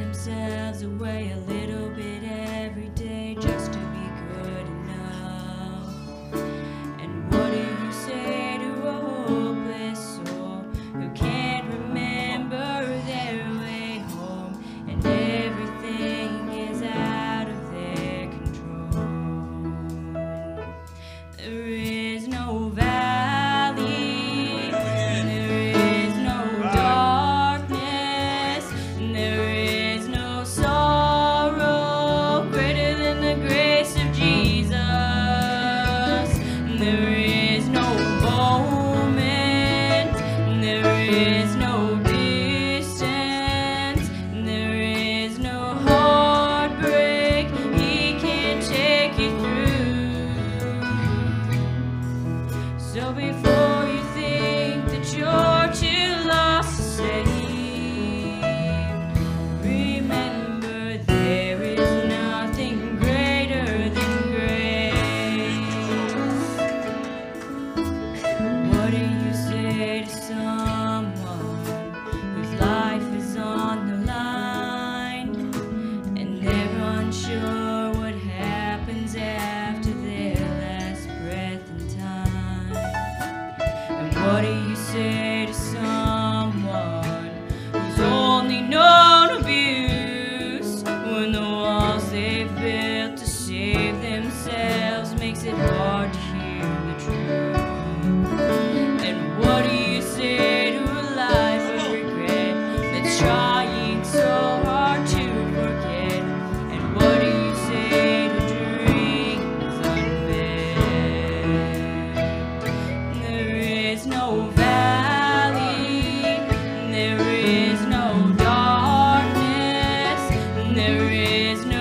themselves away a little bit every day just to So before There is no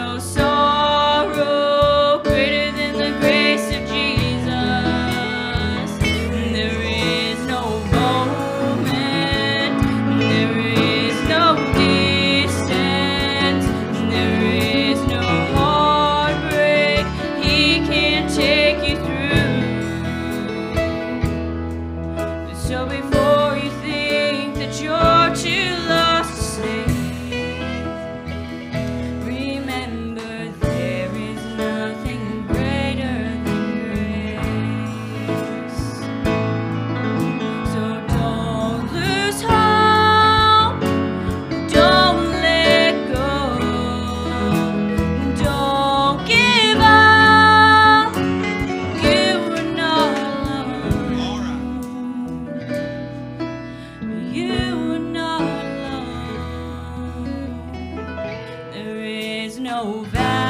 know that.